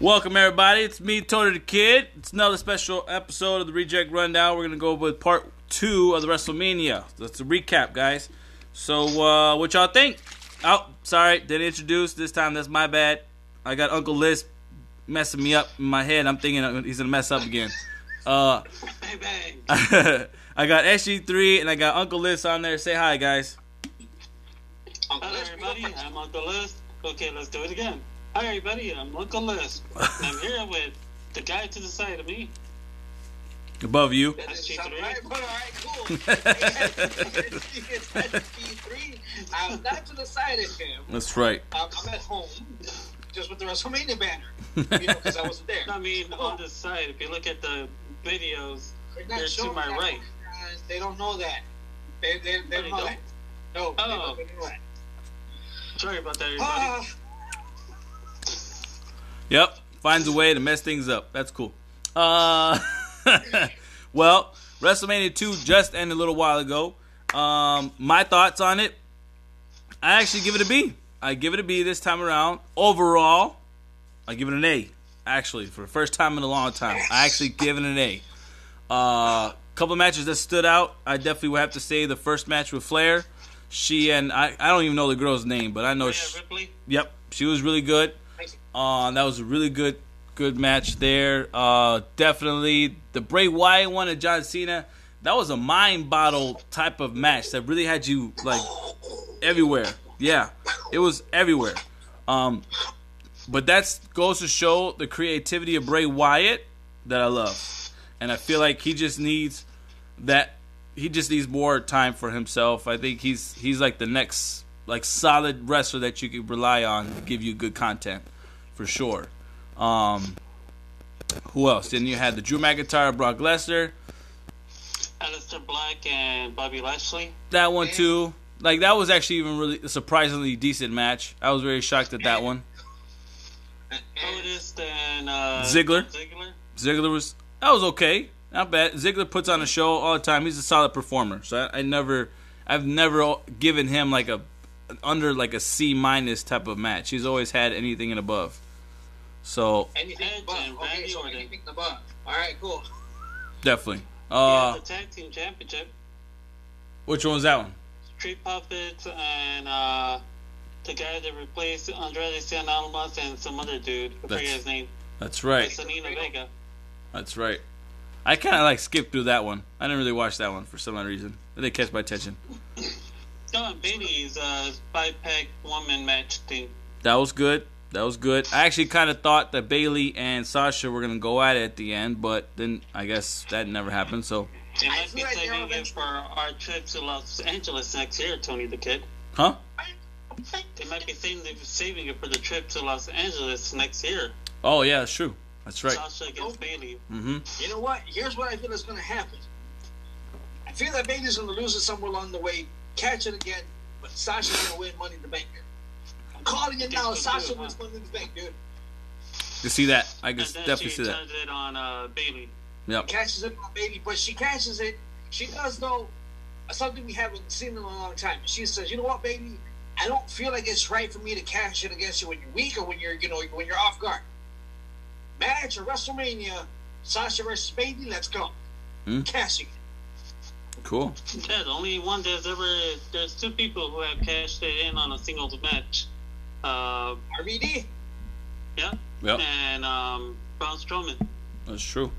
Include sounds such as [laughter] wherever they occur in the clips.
Welcome everybody. It's me, Tony Da Kid. It's another special episode of the Reject Rundown. We're gonna go with part two of the WrestleMania. That's a recap, guys. So, uh, what y'all think? Oh, sorry, didn't introduce this time. That's my bad. I got Uncle Liz messing me up in my head. I'm thinking he's gonna mess up again. Uh. [laughs] I got SG3 and I got Uncle Liz on there. Say hi, guys. Hello everybody, I'm Uncle Liz. Okay, let's do it again. Hi everybody, I'm Uncle Liz. I'm here with the guy to the side of me. Above you. That's doesn't G3. right, but all right, cool. it's [laughs] SG3. I'm not to the side of him. That's right. I'm, I'm at home, just with the WrestleMania banner, you know, because I wasn't there. [laughs] I mean, on this side, if you look at the videos, They're not They're to my that, right. guys. They don't know that. They, they, they Oh, don't know that. No, they Oh. don't they don't know that. sorry about that, everybody. Ah, Yep, finds a way to mess things up. That's cool. Uh, [laughs] well, WrestleMania 2 just ended a little while ago. Um, my thoughts on it, I actually give it a B. I give it a B this time around. Overall, I give it an A. Actually, for the first time in a long time, I actually give it an A. Uh, couple of matches that stood out. I definitely would have to say the first match with Flair. She and I, I don't even know the girl's name, but I know. She, Ripley. Yep, she was really good. Uh, that was a really good good match there. Uh, definitely the Bray Wyatt one and John Cena. That was a mind bottle type of match that really had you like everywhere. Yeah, it was everywhere. Um, but that goes to show the creativity of Bray Wyatt that I love, and I feel like he just needs that. He just needs more time for himself. I think he's he's like the next like solid wrestler that you can rely on to give you good content for sure. Um, who else? Then you had the Drew McIntyre, Brock Lesnar. Aleister Black and Bobby Lashley. That one too. Like that was actually even really a surprisingly decent match. I was very shocked at that one. Otis and uh, Ziggler. Ziggler. Ziggler was that was okay, not bad. Ziggler puts on a show all the time. He's a solid performer. So I, I never, I've never given him like a under like a C minus type of match. He's always had anything and above. So anything Edge above. and Okay, Randy so Orton. anything above. All right, cool. definitely. Yeah, Uh, the tag team championship. which one's that one? Street Profits and uh, the guy that replaced Andrade Cien Almas and some other dude. I That's- forget his name. That's right. Zelina Vega. That's right. I kind of like skipped through that one. I didn't really watch that one for some odd reason. It didn't catch my attention. Oh, and Bayley's uh, five pack woman match thing. That was good. That was good. I actually kind of thought that Bayley and Sasha were gonna go at it at the end, but then I guess that never happened. So, They I might be saving it for our trip to Los Angeles next year, Tony Da Kid. huh? They might be saving, saving it for the trip to Los Angeles next year. Oh yeah, that's true. That's right. Sasha against Bayley. Mm-hmm. You know what? Here's what I feel is going to happen. I feel that Bayley's going to lose it somewhere along the way, catch it again, but Sasha's going to win Money in the Bank. I'm calling it now. Think so Sasha huh? wins Money in the Bank, dude. You see that? I can And then definitely she see that. turns it on uh, Bayley. Yep. Catches it on Bayley, but she catches it. She does know something we haven't seen in a long time. She says, "You know what, baby? I don't feel like it's right for me to cash it against you when you're weak or when you're, you know, when you're off guard." Match or WrestleMania, Sasha versus Bayley. Let's go. Hmm. Cashing it. Cool. Yeah, the only one there's ever there's two people who have cashed it in on a singles match. Uh, RVD. yeah, Yep. and um, Braun Strowman, That's true.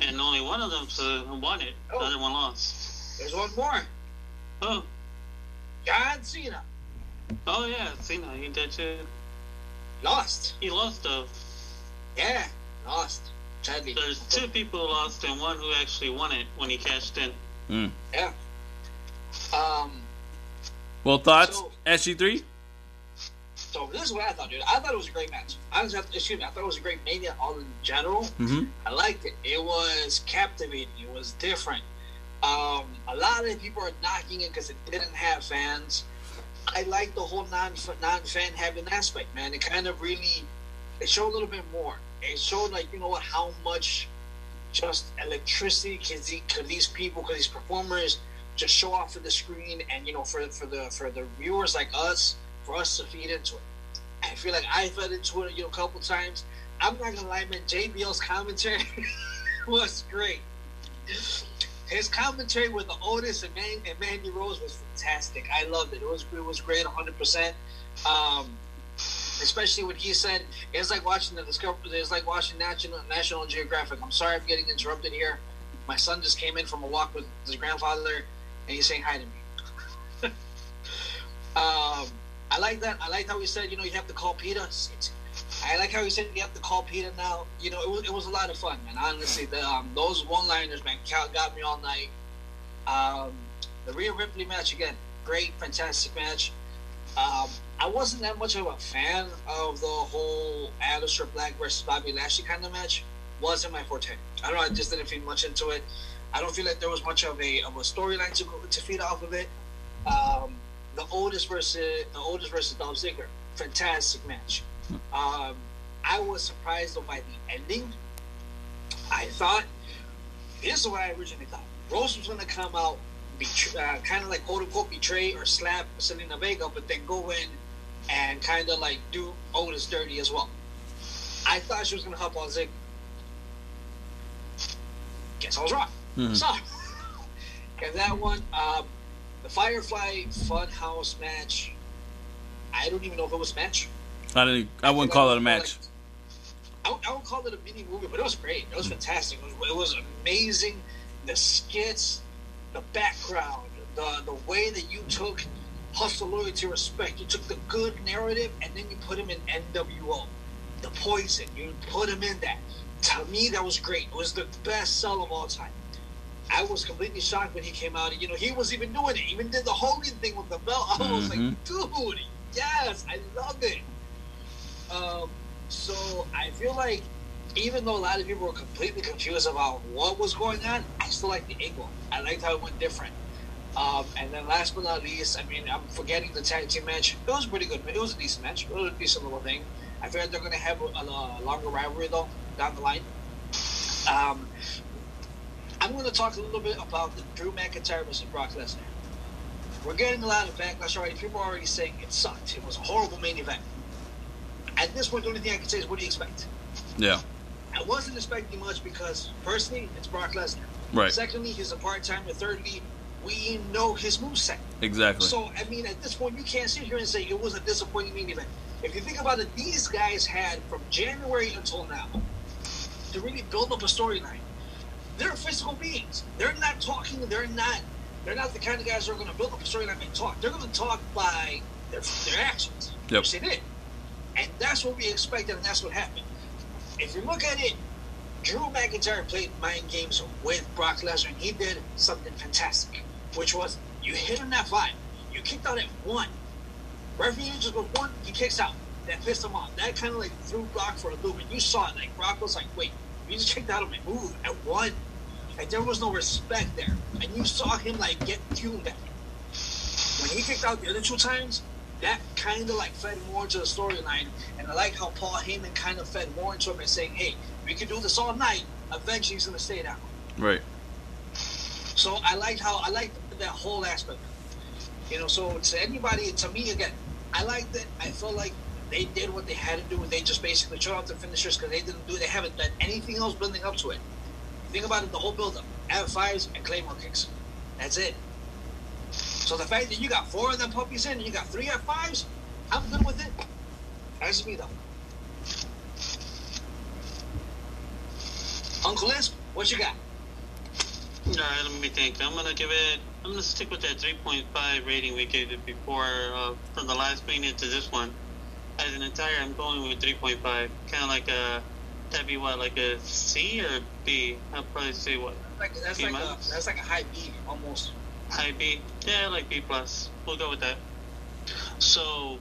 and only one of them won it. The Oh. other one lost. There's one more. Oh, John Cena oh yeah, Cena, he did shit. lost. He lost though. Yeah, lost. Sadly. There's two people who lost and one who actually won it when he cashed in. Mm. Yeah. Um. Well, thoughts? So- SG3? So this is what I thought, dude. I thought it was a great match. I was, excuse me. I thought it was a great mania all in general. Mm-hmm. I liked it. It was captivating. It was different. Um, a lot of people are knocking it because it didn't have fans. I like the whole non non fan having aspect, man. It kind of really it showed a little bit more. It showed like you know what how much just electricity the- could these people, could these performers just show off for the screen, and you know for for the for the viewers like us, for us to feed into it. I feel like I fed into it, you know, a couple times. I'm not gonna lie, man. JBL's commentary [laughs] was great. His commentary with the Otis and, Man- and Mandy Rose was fantastic. I loved it. It was it was great, 100. percent um, Especially when he said it's like watching the Discovery. It's like watching National National Geographic. I'm sorry, I'm getting interrupted here. My son just came in from a walk with his grandfather, and he's saying hi to me. [laughs] um, I like that. I like how he said, you know, you have to call PETA. I like how he said you have to call PETA now. You know, it was, it was a lot of fun, man. Honestly, the, um, those one-liners, man, got me all night. Um, the Rhea Ripley match again, great, fantastic match. Um, I wasn't that much of a fan of the whole Aleister Black versus Bobby Lashley kind of match. Wasn't my forte. I don't know. I just didn't feel much into it. I don't feel like there was much of a of a storyline to to feed off of it. Um, the oldest versus the oldest versus Dolph Ziggler, fantastic match. Um, I was surprised though by the ending. I thought this is what I originally thought. Rose was going to come out, uh, kind of like quote unquote betray or slap Zelina Vega, but then go in and kind of like do Otis dirty as well. I thought she was going to help on Ziggler. Guess I was wrong. Mm-hmm. So, [laughs] and that one, um, the Firefly Funhouse match. I don't even know if it was a match. I didn't. I wouldn't call it a match. I, I would call it a mini movie, but it was great. It was fantastic. It was, it was amazing. The skits, the background, the the way that you took hustle, loyalty, respect. You took the good narrative and then you put him in NWO. The poison, you put him in that. To me, that was great. It was the best sell of all time. I was completely shocked when he came out. And, you know, he was even doing it. Even did the Hogan thing with the belt. I was mm-hmm. like, dude, yes, I love it. Um, so I feel like even though a lot of people were completely confused about what was going on, I still like the angle. I liked how it went different. Um, and then last but not least, I mean, I'm forgetting the tag team match. It was pretty good. It was a decent match. It was a decent little thing. I feel like they're going to have a, a, longer rivalry though down the line. Um, I'm going to talk a little bit about the Drew McIntyre versus Brock Lesnar. We're getting a lot of backlash already. People are already saying it sucked. It was a horrible main event. At this point, the only thing I can say is, what do you expect? Yeah. I wasn't expecting much because, personally, it's Brock Lesnar. Right. Secondly, he's a part-timer. Thirdly, we know his moveset. Exactly. So, I mean, at this point, you can't sit here and say it was a disappointing main event. If you think about it, these guys had from January until now to really build up a storyline they're physical beings. They're not talking. They're not. They're not the kind of guys who are going to build up a storyline and talk. They're going to talk by their, their actions, yep. which they did, and that's what we expected, and that's what happened. If you look at it, Drew McIntyre played mind games with Brock Lesnar, and he did something fantastic, which was you hit him at five, you kicked out at one. Referee just goes one, he kicks out. That pissed him off. That kind of like threw Brock for a loop, and you saw it. Like Brock was like, "Wait, you just kicked out of my move at one." Like there was no respect there, and you saw him like get tuned at When he kicked out the other two times, that kind of like fed more into the storyline, and I like how Paul Heyman kind of fed more into him and saying, "Hey, we can do this all night. Eventually, he's gonna stay down." Right. So I liked how I liked that whole aspect. You know, so to anybody, to me again, I liked it. I felt like they did what they had to do. They just basically showed off the finishers because they didn't do. They haven't done anything else building up to it. Think about it, the whole build-up. F5s and Claymore kicks. That's it. So the fact that you got four of them puppies in and you got three F5s, I'm good with it. That's me, though. Uncle Liz, what you got? All right, let me think. I'm gonna give it. I'm gonna stick with that 3.5 rating we gave it before uh, from the last screen into this one. As an entire, I'm going with 3.5. Kind of like a That'd be what, like a C or B? I'd probably say what. Like, that's B like a that's like a high B almost. High B, yeah, like B plus. We'll go with that. So,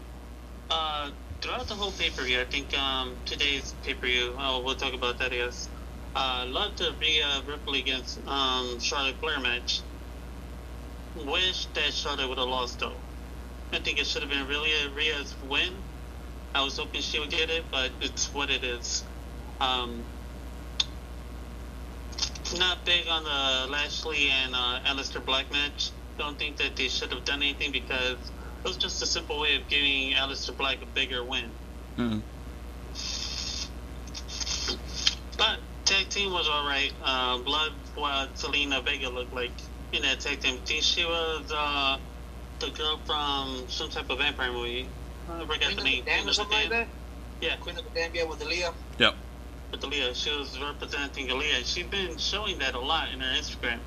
uh, throughout the whole pay per view, I think um, today's pay per view. Oh, we'll talk about that. Yes. Uh, love to be uh, Ripley against um, Charlotte Flair match. Wish that Charlotte would have lost though. I think it should have been really a Rhea's win. I was hoping she would get it, but it's what it is. Um, not big on the Lashley and uh, Aleister Black match. Don't think that they should have done anything because it was just a simple way of giving Aleister Black a bigger win. Mm. But tag team was alright. Uh, Blood, what Zelina Vega looked like in that tag team. I think she was uh, the girl from some type of vampire movie. I forgot Queen the of the Damned or something like that. Yeah, Queen of the Damned, yeah, with Aaliyah. Yep. With Aaliyah. She was representing Aaliyah. She's been showing that a lot in her Instagram.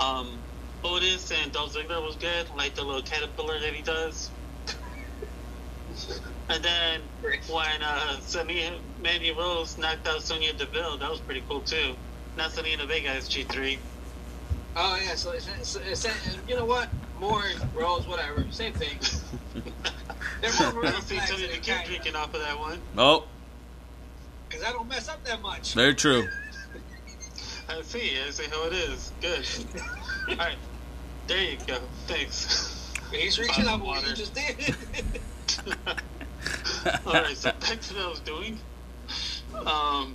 Um, Otis and Dolph Ziggler was good, like the little caterpillar that he does. [laughs] and then when uh, Sonya, Mandy Rose knocked out Sonya Deville, that was pretty cool too. Not Zelina Vega as G3. Oh yeah, so it's, it's, it's, you know what? More Rose, whatever, same thing. [laughs] They're more I don't see flags Tony than the the drinking off of that one. Oh, because I don't mess up that much. very true. [laughs] I see. I see how it is. Good. [laughs] All right. There you go. Thanks. He's reaching out Bottom what you just did. [laughs] All right, so back to what I was doing. Um,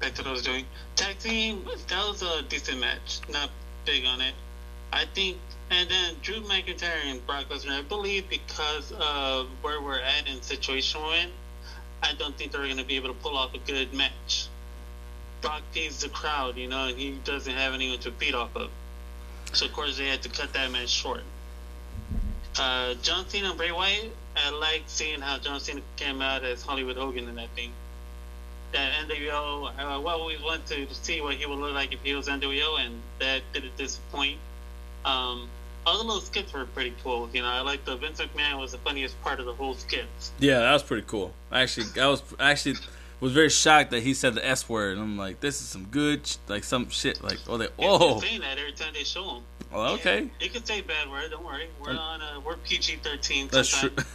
back to what I was doing. Tag team, that was a decent match. Not big on it. I think, and then Drew McIntyre and Brock Lesnar. I believe because of where we're at and situation we're in, I don't think they're going to be able to pull off a good match. Brock needs the crowd, you know, and he doesn't have anyone to beat off of. So of course they had to cut that match short. Uh, John Cena and Bray Wyatt. I like seeing how John Cena came out as Hollywood Hogan in that thing. That NWO. Uh, well, we went to see what he would look like if he was NWO, and that didn't disappoint. Um, all the little skits were pretty cool. You know, I like the Vince McMahon was the funniest part of the whole skits. Yeah, that was pretty cool. Actually, I was actually was very shocked that he said the S word. And I'm like, this is some good, sh- like some shit. Like, oh, they, oh, saying that every time they show him. oh, okay, You can say bad word. Don't worry. We're on. Uh, we're PG thirteen. that's true. [laughs]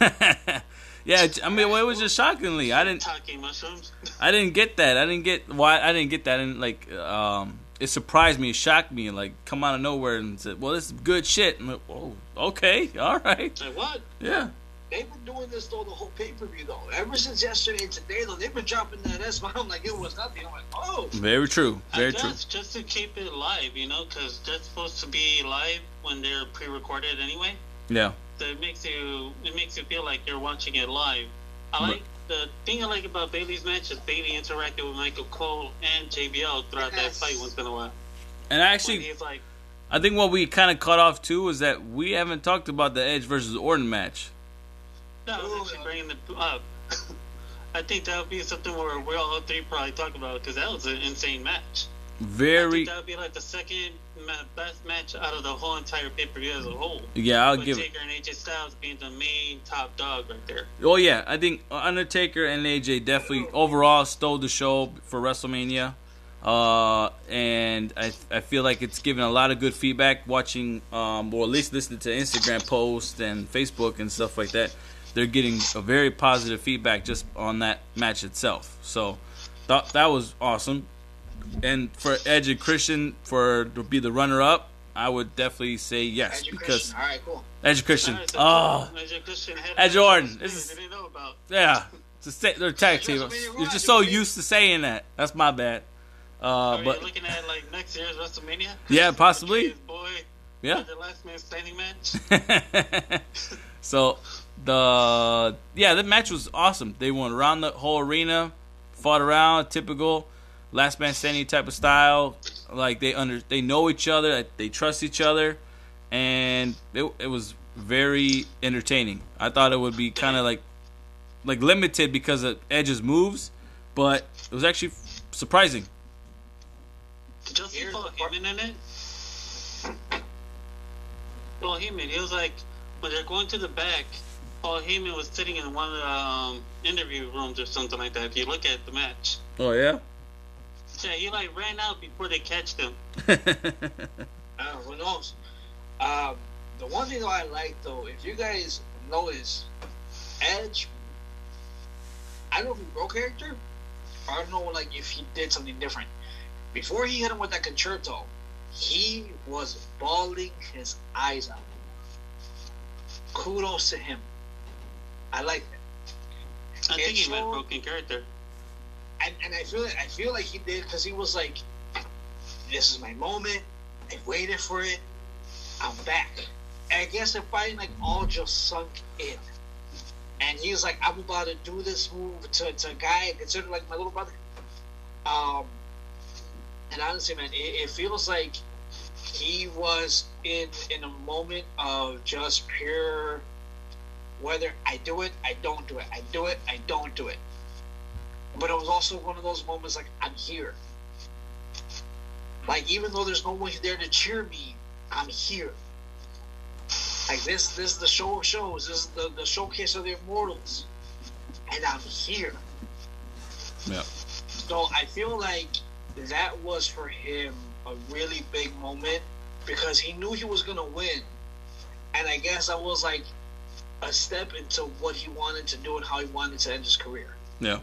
yeah, I mean, well, it was just shockingly. I didn't, Talking mushrooms. I didn't get that. I didn't get why. I didn't get that. And like, um, it surprised me, it shocked me, and like, come out of nowhere and said, well, this is good shit. I'm like, oh, okay, all right, Like what? yeah. They've been doing this though the whole pay per view though. Ever since yesterday and today though, they've been dropping that S bomb like it was nothing. I'm like, oh, Very true. Very I true. just to keep it live, you know, because they're supposed to be live when they're pre-recorded anyway. Yeah. So it makes you it makes you feel like you're watching it live. I like the thing I like about Bayley's match is Bayley interacted with Michael Cole and JBL throughout that fight once in a while. And actually, he's like, I think what we kind of cut off too was that we haven't talked about the Edge versus Orton match. no, I was actually bringing it up. I think that would be something where we all three probably talk about because that was an insane match. I Very, think that would be like the second ma- best match out of the whole entire pay per view as a whole. yeah, I'll With give. Taker and AJ Styles being the main top dog right there. Oh yeah, I think Undertaker and AJ definitely overall stole the show for WrestleMania, uh, and I I feel like it's given a lot of good feedback watching, um, or at least listening to Instagram posts and Facebook and stuff like that. They're getting a very positive feedback just on that match itself. So, thought that was awesome. And for Edge and Christian for to be the runner up, I would definitely say yes Edge and because Christian. All right, cool. Edge and Christian. Alright, so Oh, Edge Christian had Edge Orton. This is- they didn't know about. Yeah, it's a sa- they're tag team. You're just so used to saying that. That's my bad. Uh, Are but you looking at like next year's WrestleMania? Yeah, [laughs] possibly. His boy, yeah. the last man standing match. [laughs] so the yeah, the match was awesome. They went around the whole arena, fought around, typical last man standing type of style. Like they under they know each other, they trust each other, and it, it was very entertaining. I thought it would be kind of like like limited because of Edge's moves, but it was actually surprising. Did you see Paul Heyman in it? Paul Heyman, he was like, when they're going to the back, Paul Heyman was sitting in one of the um, interview rooms or something like that. If you look at the match, Oh yeah. Yeah, he like ran out before they catched him. I [laughs] who knows? Um, the one thing that I like though, if you guys notice, Edge, I don't know if he broke character, or I don't know like if he did something different. Before he hit him with that Con-Chair-To, he was bawling his eyes out. Kudos to him. I like that. I think It he meant showed- broken character. And, and I feel I feel like he did because he was like, "This is my moment. I waited for it. I'm back." And I guess the fighting like all just sunk in, and he's like, I'm about to do this move to, to a guy considered like my little brother. Um, and honestly, man, it, it feels like he was in in a moment of just pure whether I do it, I don't do it, I do it, I don't do it. But it was also one of those moments like I'm here. Like even though there's no one there to cheer me, I'm here. Like this, this is the show of shows. This is the, the showcase of the immortals, and I'm here. Yeah. So I feel like that was for him a really big moment because he knew he was gonna win, and I guess that was like a step into what he wanted to do and how he wanted to end his career. Yeah.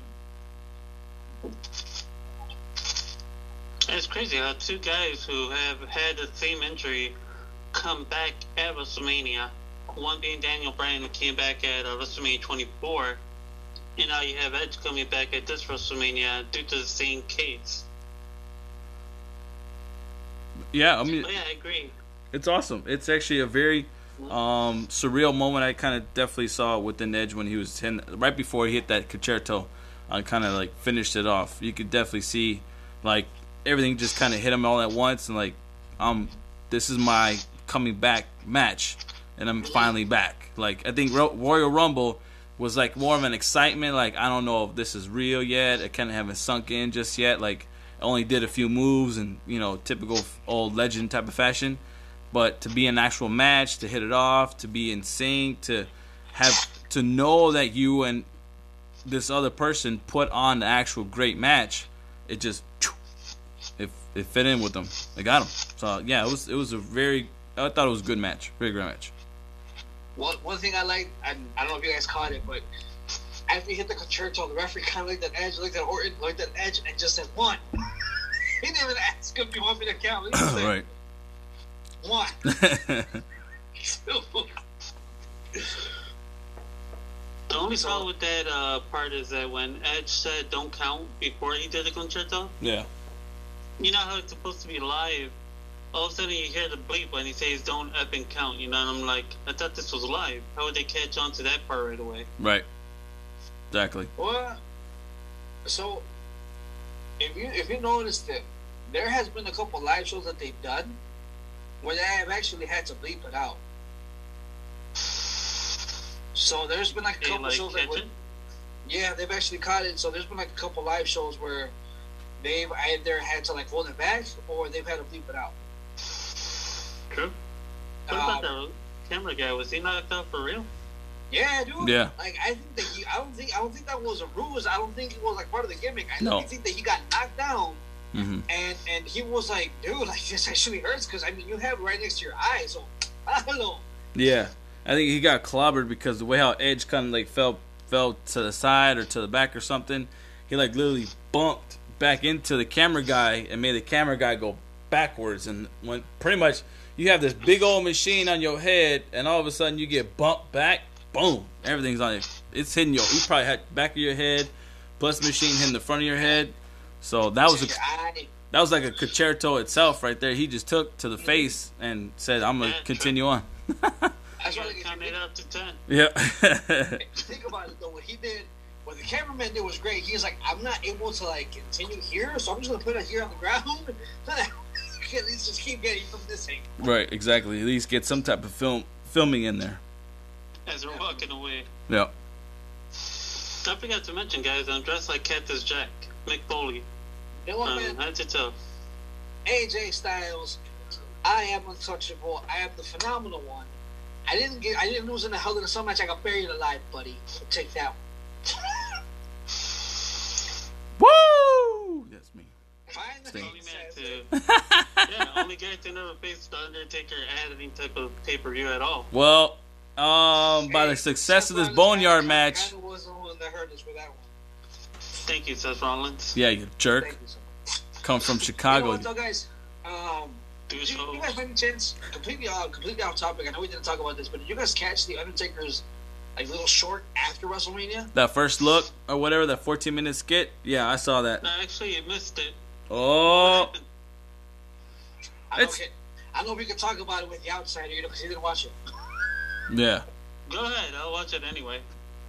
It's crazy how two guys who have had the same injury come back at WrestleMania. One being Daniel Bryan, who came back at uh, WrestleMania 24, and now you have Edge coming back at this WrestleMania due to the same case. Yeah, I mean, But yeah, I agree. it's awesome. It's actually a very um, surreal moment. I kind of definitely saw within Edge when he was 10, right before he hit that Con-Chair-To. I kind of like finished it off. You could definitely see like everything just kind of hit him all at once, and like, um, this is my coming back match, and I'm finally back. Like I think Ro- Royal Rumble was like more of an excitement. Like I don't know if this is real yet. I kind of haven't sunk in just yet. Like I only did a few moves and you know typical old legend type of fashion. But to be an actual match, to hit it off, to be in sync, to have to know that you and this other person put on the actual great match, it just it, it fit in with them. They got him. So yeah, it was it was a very I thought it was a good match, very great match. One one thing I like, and I don't know if you guys caught it, but after he hit the Con-Chair-To, the referee kind of looked at Edge, looked at Orton, looked at Edge, and just said one. [laughs] he didn't even ask him, "Do you want me to count?" He [coughs] said, right. One. [laughs] [laughs] The only So- problem with that uh, part is that when Edge said "don't count" before he did the Con-Chair-To, yeah. you know how it's supposed to be live. All of a sudden, you hear the bleep when he says "don't up and count." You know, and I'm like, I thought this was live. How would they catch on to that part right away? Right. Exactly. Well, so if you if you noticed that there has been a couple live shows that they've done where they have actually had to bleep it out. So there's been like a couple like shows that catch would, yeah they've actually caught it. So there's been like a couple live shows where they've either had to like hold it back or they've had to bleep it out. True. What Um, about the camera guy? Was he knocked out for real? Yeah, dude. Yeah. Like I think that he, I don't think I don't think that was a ruse. I don't think it was like part of the gimmick. I No. think that he got knocked down hmm and and he was like, dude, [laughs] like this actually hurts because I mean you have it right next to your eye, so [laughs] I don't know. Yeah. I think he got clobbered because the way how Edge kind of like fell fell to the side or to the back or something, he like literally bumped back into the camera guy and made the camera guy go backwards and went pretty much you have this big old machine on your head and all of a sudden you get bumped back, boom, everything's on it. It's hitting your you probably had back of your head plus the machine hitting the front of your head. So that was a that was like a Con-Chair-To itself right there. He just took to the face and said, "I'm gonna continue on." [laughs] That's You why gotta like, if count you it up to ten. Yeah. [laughs] think about it though, what he did, what the cameraman did was great. He's like, I'm not able to like continue here, so I'm just gonna put it here on the ground. [laughs] At least just keep getting from this angle. right, exactly. At least get some type of film filming in there. As they're walking away. Yeah. I forgot to mention, guys, I'm dressed like Cactus Jack, Mick Foley. You know what, Um, man? head to toe. AJ Styles, I am untouchable. I am the phenomenal one. I didn't get, I didn't lose in the Hell in the Cell match. I got buried alive, buddy. Take that. Woo! That's me. Finally, Only man to, it. [laughs] yeah, only guy to never face the Undertaker at any type of pay per view at all. Well, um, by the Hey, success of this Boneyard match, kinda was the one that hurt us for that one. Thank you, Seth Rollins. yeah, you jerk, Thank you so come from You know Chicago. what, though, guys? Do you, so. you guys by any chance completely uh, completely off topic? I know we didn't talk about this, but did you guys catch the Undertaker's like little short after WrestleMania? That first look or whatever, that 14 minute skit. Yeah, I saw that. No, actually, you missed it. Oh, I don't, It's- know, I don't know if we can talk about it with the outsider, you know, because he didn't watch it. yeah. Go ahead, I'll watch it anyway.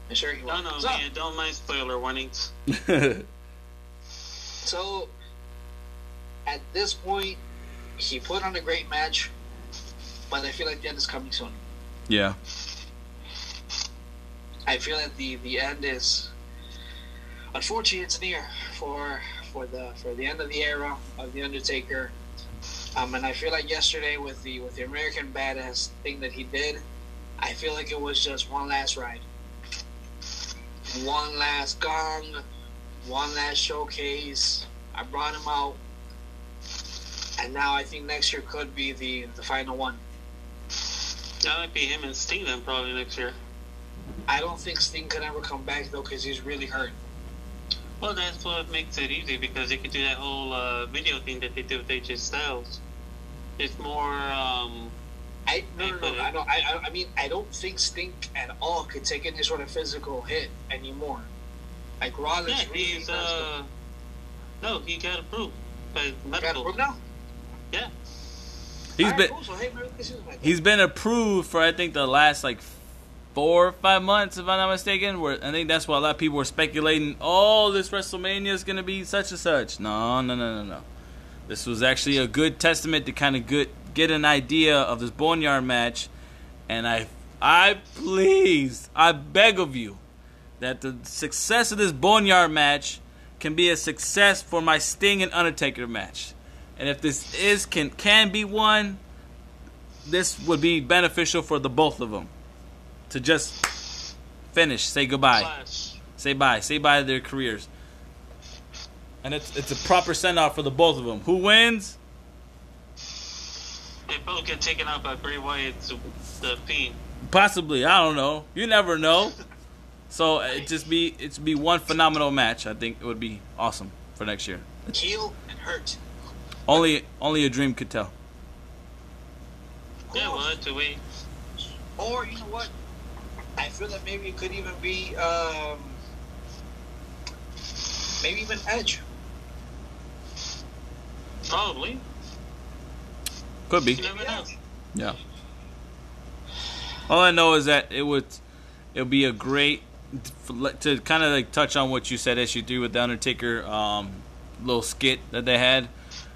I'm sure he will. No, no, so, man, don't mind spoiler warnings. [laughs] so, at this point, he put on a great match, but I feel like the end is coming soon. yeah. I feel that the the end is unfortunately it's near for for the for the end of the era of the Undertaker. Um, and I feel like yesterday with the with the American Badass thing that he did, I feel like it was just one last ride, one last gong, one last showcase. I brought him out, and now I think next year could be the the final one. That might be him and Sting then probably next year. I don't think Sting can ever come back though because he's really hurt. Well, that's what makes it easy because they could do that whole uh, video thing that they did with AJ Styles. It's more, um, I no, no, put no, I don't. I, I- mean, I don't think Sting at all could take any sort of physical hit anymore. Like Rollins yeah, really he's, uh, no, he got approved by medical. Got now. Yeah. He's Alright, been cool, so, hey, he's been approved for I think the last like four or five months, if I'm not mistaken. Where I think that's why a lot of people were speculating, oh, this WrestleMania is gonna be such and such. No, no, no, no, no. This was actually a good testament to kind of good get an idea of this Boneyard match, and I, I please, I beg of you, that the success of this Boneyard match can be a success for my Sting and Undertaker match. And if this is can can be one, this would be beneficial for the both of them to just finish, say goodbye, Clash. say bye, say bye to their careers. And it's it's a proper send off for the both of them. Who wins? They both get taken out by Bray Wyatt, the Fiend. Possibly, I don't know. You never know. [laughs] So it just be it's be one phenomenal match. I think it would be awesome for next year. heel and hurt. Only only a dream could tell. Yeah, we'll have to wait. Or you know what? I feel that maybe it could even be um, maybe even Edge. Probably. Could be. You never know. Yeah. All I know is that it would it would be a great to kind of like touch on what you said SG three with the Undertaker um, little skit that they had.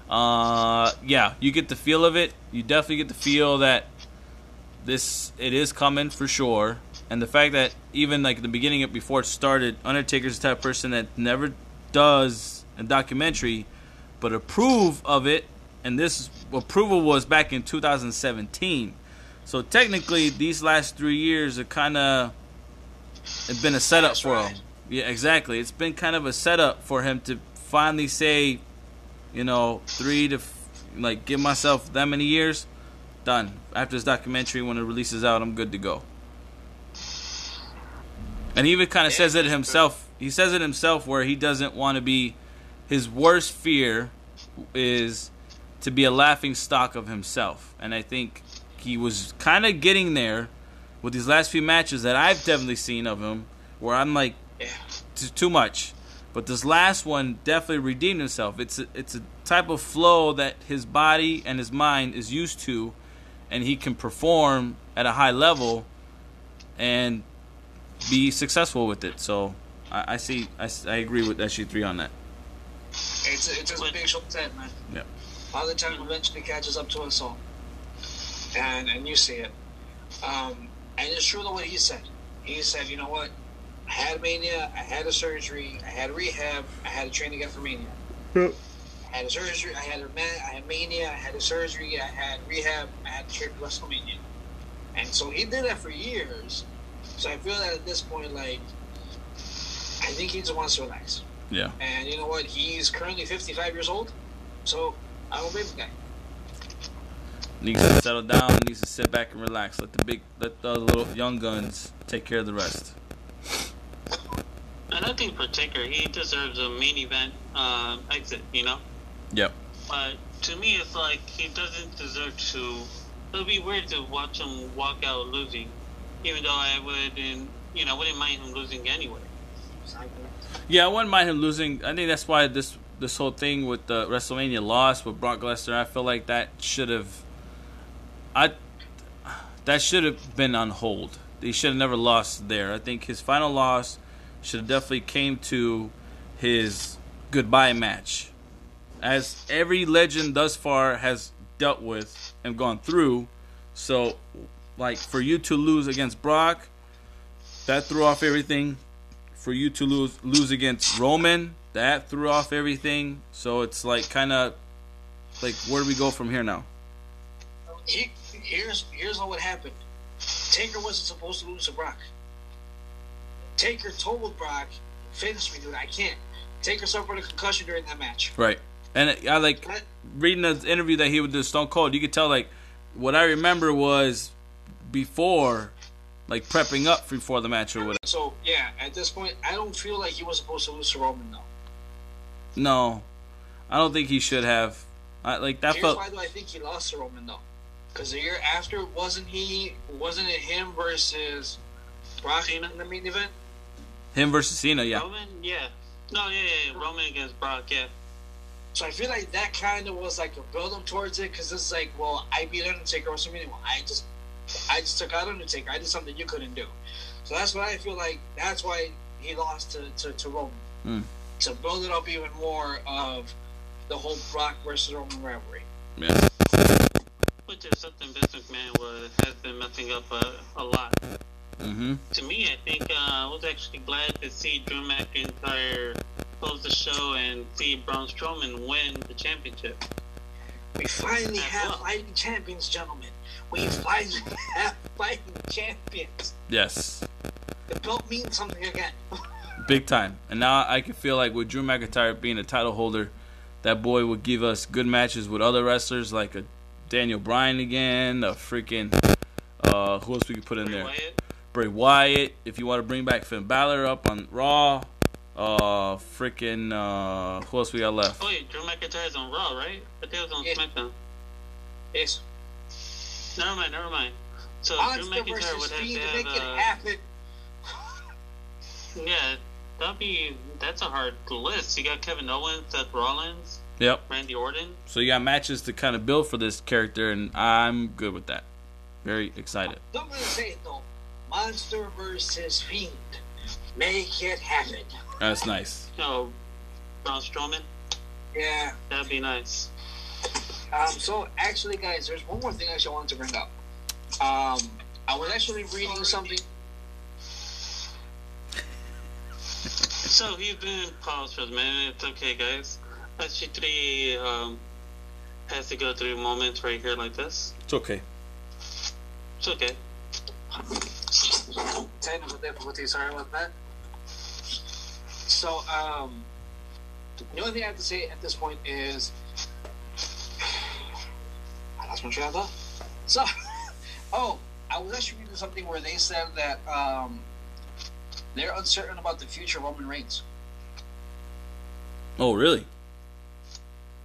Uh, yeah, you get the feel of it. You definitely get the feel that this it is coming for sure. And the fact that even like the beginning of before it started, Undertaker's the type of person that never does a documentary, but approve of it. And this approval was back in 2017. So technically, these last three years are kind of it's been a setup That's for right. him. Yeah, exactly. It's been kind of a setup for him to finally say, you know, three to f- like give myself that many years. Done. After this documentary, when it releases out, I'm good to go. And he even kind of says it himself. He says it himself where he doesn't want to be. His worst fear is to be a laughing stock of himself, and I think he was kind of getting there with these last few matches that I've definitely seen of him, where I'm like, too much. But this last one definitely redeemed himself. It's a, it's a type of flow that his body and his mind is used to, and he can perform at a high level and be successful with it. So I, I see, I, s- I agree with SG three on that. It's a, it's a big show set, man. Yeah. Father Time eventually catches up to us all, and and you see it. Um, and it's true the what he said. He said, you know what? I had mania. I had a surgery. I had rehab. I had to train again for mania. I had a surgery. I had a man. I had mania. I had a surgery. I had rehab. I had to train for WrestleMania. And so he did that for years. So I feel that at this point, like, I think he just wants to relax. Yeah. And you know what? He's currently 55 years old. So I will be the guy. Needs to settle down. Needs to sit back and relax. Let the big, let the little young guns take care of the rest. Think for Taker, he deserves a main event uh, exit, you know? Yep. But to me, it's like he doesn't deserve to. It'll be weird to watch him walk out losing, even though I wouldn't, you know, I wouldn't mind him losing anyway. Yeah, I wouldn't mind him losing. I think that's why this this whole thing with the WrestleMania loss with Brock Lesnar, I feel like that should have, I, that should have been on hold. he should have never lost there. I think his final loss should have definitely came to his goodbye match, as every legend thus far has dealt with and gone through. So, like for you to lose against Brock, that threw off everything. For you to lose lose against Roman, that threw off everything. So it's like kind of like where do we go from here now? He, here's here's what happened. Taker wasn't supposed to lose to Brock. Taker told Brock, "Finish me, dude. I can't." Taker suffered a concussion during that match. Right. And I like reading the interview that he would do Stone Cold. You could tell like what I remember was before, like prepping up before the match or whatever. So yeah, at this point, I don't feel like he was supposed to lose to Roman though. No, I don't think he should have. I, like that Here's felt. why do I think he lost to Roman though? Because the year after, wasn't he? Wasn't it him versus Brock in the main event? Him versus Cena, yeah. Roman, yeah. No, yeah, yeah, yeah. Roman against Brock, yeah. So I feel like that kind of was like a build up towards it because it's like, well, I beat Undertaker or something. Well, I just, I just took out Undertaker. I did something you couldn't do. So that's why I feel like. That's why he lost to to, to Roman Hmm. to build it up even more of the whole Brock versus Roman rivalry. Yeah. Which is something Vince McMahon was, has been messing up a, a lot. Mm-hmm. To me, I think I was actually glad to see Drew McIntyre close the show and see Braun Strowman win the championship. We finally Yeah, have well. fighting champions, gentlemen. We [laughs] finally have fighting champions. Yes. The belt means something again. [laughs] Big time. And now I can feel like with Drew McIntyre being a title holder, that boy would give us good matches with other wrestlers like a Daniel Bryan again, a freaking uh who else we could put in Bray there? Wyatt. Bray Wyatt. If you want to bring back Finn Balor up on Raw, uh freaking uh who else we got left? Oh, wait, Drew McIntyre's on Raw, right? I think it was on Yeah. SmackDown. Yes. Never mind, never mind. So Drew Monster McIntyre versus would have Fiend to to make have, it uh, happen. yeah, that'd be that's a hard list. You got Kevin Owens, Seth Rollins, Yep. Randy Orton. So you got matches to kind of build for this character, and I'm good with that. Very excited. I'm gonna say it though. Monster versus Fiend. Make it happen. That's nice. You know, Braun Strowman. Yeah. That'd be nice. Um, so actually, guys, there's one more thing actually I wanted to bring up. Um, I was actually reading something. So he's been paused for a minute. It's okay, guys. SG3 um, has to go through moments right here like this. It's okay. It's okay. Difficulty. Sorry about that. So, um, the only thing I have to say at this point is, [sighs] I lost my train of thought. So, [laughs] oh, I was actually reading something where they said that um, they're uncertain about the future of Roman Reigns, Oh, really?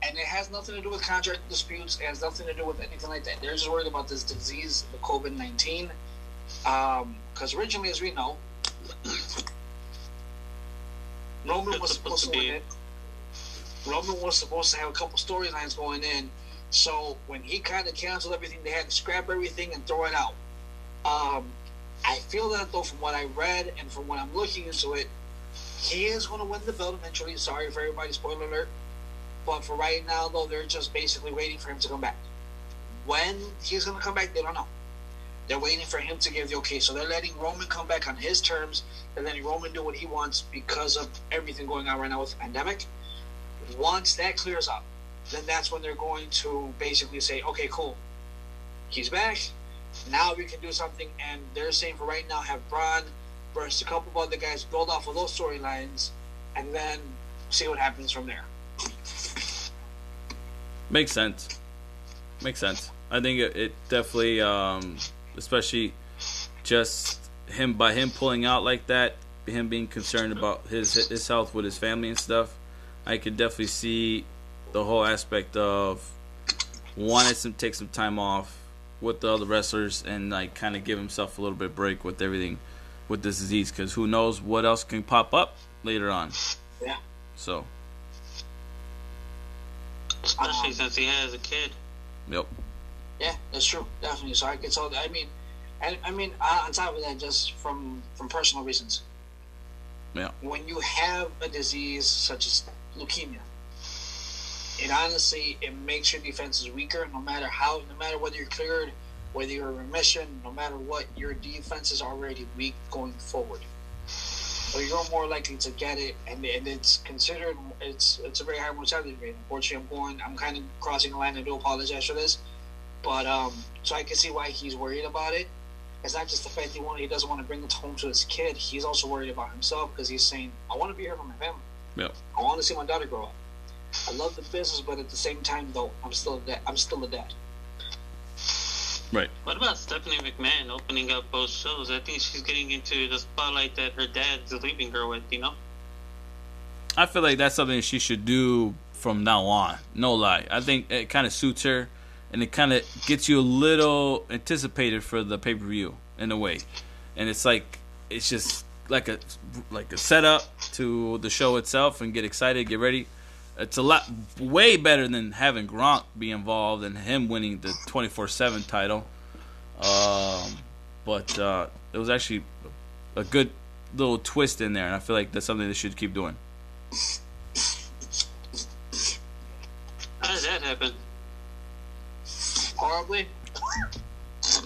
and it has nothing to do with contract disputes. It has nothing to do with anything like that. They're just worried about this disease, the COVID nineteen. Because originally, as we know, Roman was supposed to to. Roman was supposed to have a couple storylines going in. So when he kind of canceled everything, they had to scrap everything and throw it out. Um, I feel that though, from what I read and from what I'm looking into it, he is going to win the belt eventually. Sorry for everybody, spoiler alert. But for right now, though, they're just basically waiting for him to come back. When he's going to come back, they don't know. They're waiting for him to give the okay. So they're letting Roman come back on his terms. They're letting Roman do what he wants because of everything going on right now with the pandemic. Once that clears up, then that's when they're going to basically say, okay, cool. He's back. Now we can do something. And they're saying for right now, have Braun versus a couple of other guys build off of those storylines and then see what happens from there. Makes sense. Makes sense. I think it, it definitely, um, especially just him by him pulling out like that, him being concerned about his his health with his family and stuff. I could definitely see the whole aspect of wanting to take some time off with the other wrestlers and like kind of give himself a little bit of break with everything with this disease because who knows what else can pop up later on. Yeah. So, Especially since he has a kid. yep. Yeah, that's true. Definitely. So I can tell. I mean, And I mean, uh, on top of that, just from from personal reasons. Yeah. When you have a disease such as leukemia, it honestly it makes your defenses weaker. No matter how, no matter whether you're cleared, whether you're in remission, no matter what, your defense is already weak going forward. So you're more likely to get it, and, and it's considered it's it's a very high mortality rate. Unfortunately, I'm going, I'm kind of crossing the line. I do apologize for this, but um, so I can see why he's worried about it. It's not just the fact he want he doesn't want to bring it home to his kid. He's also worried about himself because he's saying, "I want to be here for my family. Yep. I want to see my daughter grow up. I love the business, but at the same time, though, I'm still a dad. I'm still a dad." Right. What about Stephanie McMahon opening up both shows? I think she's getting into the spotlight that her dad's leaving her with, you know? I feel like that's something she should do from now on. No lie. I think it kind of suits her, and it kind of gets you a little anticipated for the pay per view in a way. And it's like it's just like a like a setup to the show itself, and get excited, get ready. It's a lot way better than having Gronk be involved and him winning the twenty four seven title. Um, but uh, it was actually a good little twist in there, and I feel like that's something they should keep doing.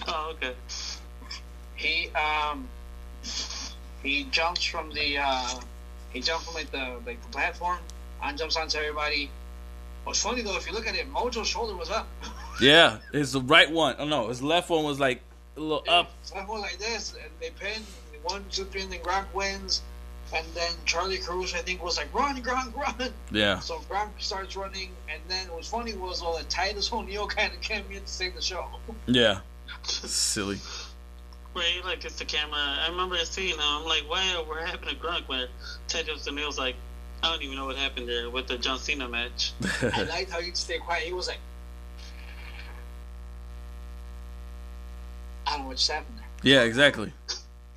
Oh, okay. he um he jumps from the uh he jumped from like the like the platform and jumps onto everybody. What's funny though, if you look at it, Mojo's shoulder was up. [laughs] Yeah, his right one. Oh no, his left one was like a little up. So I went like this, and they pin one, two, three, and then Gronk wins. And then Charlie Cruz, I think, was like, run, Gronk, run. Yeah, So Gronk starts running, and then what's funny was all that Titus O'Neil kind of came in to save the show. yeah. [laughs] Silly. Where he like gets the camera. I remember seeing him. I'm like, wow, what happened to Gronk? When Titus O'Neil's like, I don't even know what happened there with the John Cena match. [laughs] I liked how he'd stay quiet. He was like, I don't know what just happened there. yeah, exactly.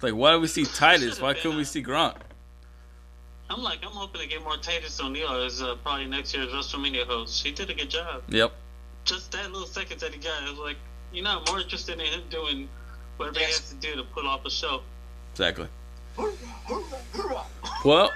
Like, why do we see [laughs] Titus? Why couldn't we uh, see Gronk? I'm like, I'm hoping to get more Titus O'Neil as uh, probably next year's WrestleMania host. He did a good job. Yep. Just that little seconds that he got, I was like, you know, I'm more interested in him doing whatever Yes. he has to do to pull off a show. Exactly. [laughs] Well,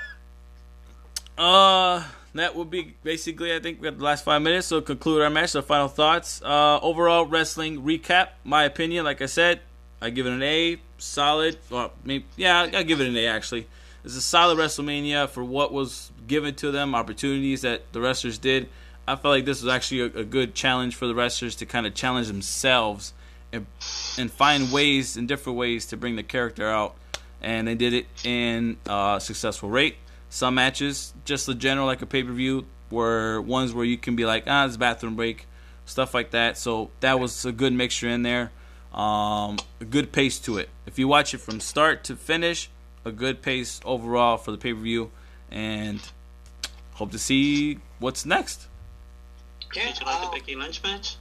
uh, that will be basically. I think we have the last five minutes. So conclude our match. So final thoughts. Uh, overall wrestling recap. My opinion, like I said, I give it an A. Solid. Well, maybe, yeah, I give it an A actually. It's a solid WrestleMania for what was given to them, opportunities that the wrestlers did. I felt like this was actually a, a good challenge for the wrestlers to kind of challenge themselves and and find ways in different ways to bring the character out. And they did it in uh, successful rate. Some matches, just the general like a pay per view, were ones where you can be like, ah, it's a bathroom break, stuff like that. So that was a good mixture in there. Um, a good pace to it. If you watch it from start to finish, a good pace overall for the pay per view, and hope to see what's next. Yeah, Did you like uh, the Becky Lynch match?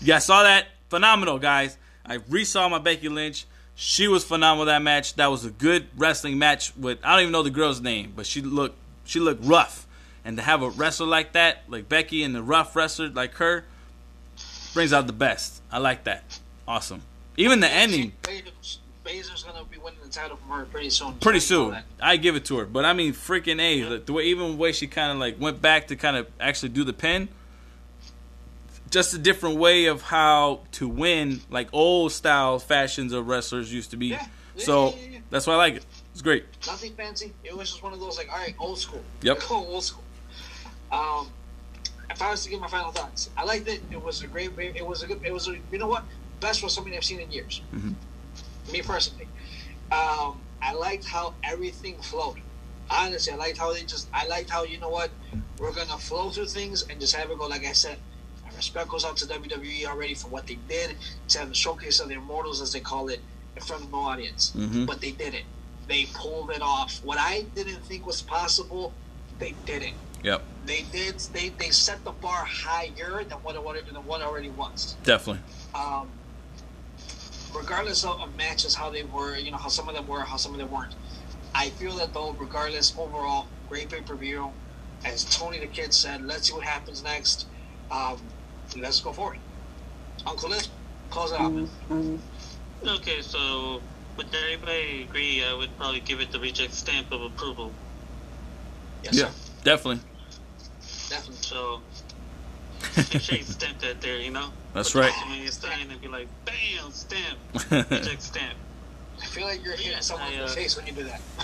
Yeah, I saw that. Phenomenal, guys. I resaw my Becky Lynch. She was phenomenal that match. That was a good wrestling match with I don't even know the girl's name, but she looked she looked rough. And to have a wrestler like that, like Becky and the rough wrestler like her, brings out the best. I like that. Awesome. Even the ending, Baszler's- gonna be winning the title from her pretty soon. pretty So soon. I give it to her. But I mean freaking A. like, The way even the way she kinda like went back to kind of actually do the pin. Just a different way of how to win, like old style fashions of wrestlers used to be. Yeah. Yeah, So yeah, yeah, yeah. that's why I like it. It's great. Nothing fancy. It was just one of those like, all right, old school. Yep. Go [laughs] old school. Um, if I was to give my final thoughts, I liked it. It was a great. It was a good. It was a. You know what? Best WrestleMania I've seen in years. Mhm. Me personally, um, I liked how everything flowed. Honestly, I liked how they just. I liked how you know what we're gonna flow through things and just have it go. Like I said, my respect goes out to WWE already for what they did to have the showcase of the immortals, as they call it, in front of no audience. Mhm. But they did it. They pulled it off. What I didn't think was possible, they did it. Yep. They did. They they set the bar higher than what it what than what it already was. Definitely. Um, regardless of, of matches, how they were, you know, how some of them were, how some of them weren't. I feel that though, regardless, overall, great pay per view. As Tony Da Kid said, let's see what happens next. Um, let's go for it. Uncle Liz, close it out. man. Okay, so would everybody agree? I would probably give it the reject stamp of approval. Yes, Yeah, sir. definitely. Definitely. So make you stamp that there, you know. That's Put right. WrestleMania sign and be like, bam, stamp, [laughs] reject stamp. I feel like you're hitting Yeah, someone in I, the uh, face when you do that. [laughs]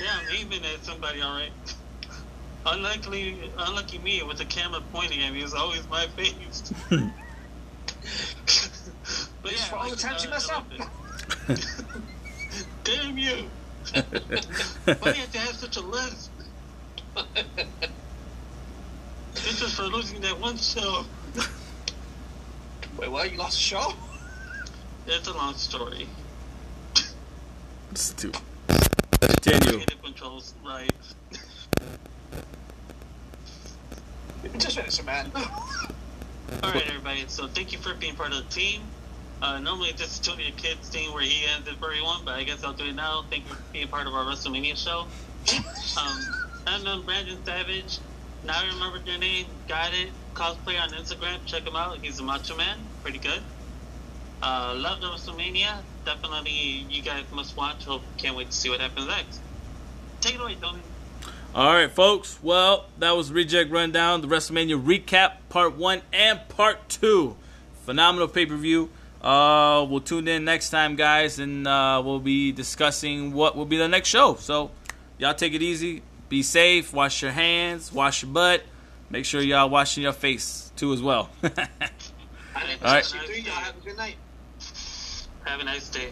Yeah, I'm aiming at somebody, all right. Unluckily, unlucky me with the camera pointing at me. It's always my face. [laughs] but It's yeah, for all like, the times you uh, mess up. Damn you! Why do you have to have such a list? It's just for losing that one show. Wait, what? You lost a show? It's a long story. Stupid. Continue. Creative controls, right? [laughs] Just finish it, man. [laughs] All right, everybody. So thank you for being part of the team. Uh, normally this is Tony Da Kid's thing where he ends it for everyone, but I guess I'll do it now. Thank you for being part of our WrestleMania show. [laughs] Um, I'm known Brandon Savage. Now I remember your name. Got it. Cosplay on Instagram. Check him out. He's a macho man. Pretty good. Uh, love the WrestleMania. Definitely, you guys must watch. Hope can't wait to see what happens next. Take it away, Tony. All right, folks. Well, that was Reject Rundown, the WrestleMania recap, part one and part two. Phenomenal pay per view. Uh, we'll tune in next time, guys, and uh, we'll be discussing what will be the next show. So, y'all take it easy. Be safe. Wash your hands. Wash your butt. Make sure y'all washing your face too as well. [laughs] All right. Y'all have a good night. Have a nice day.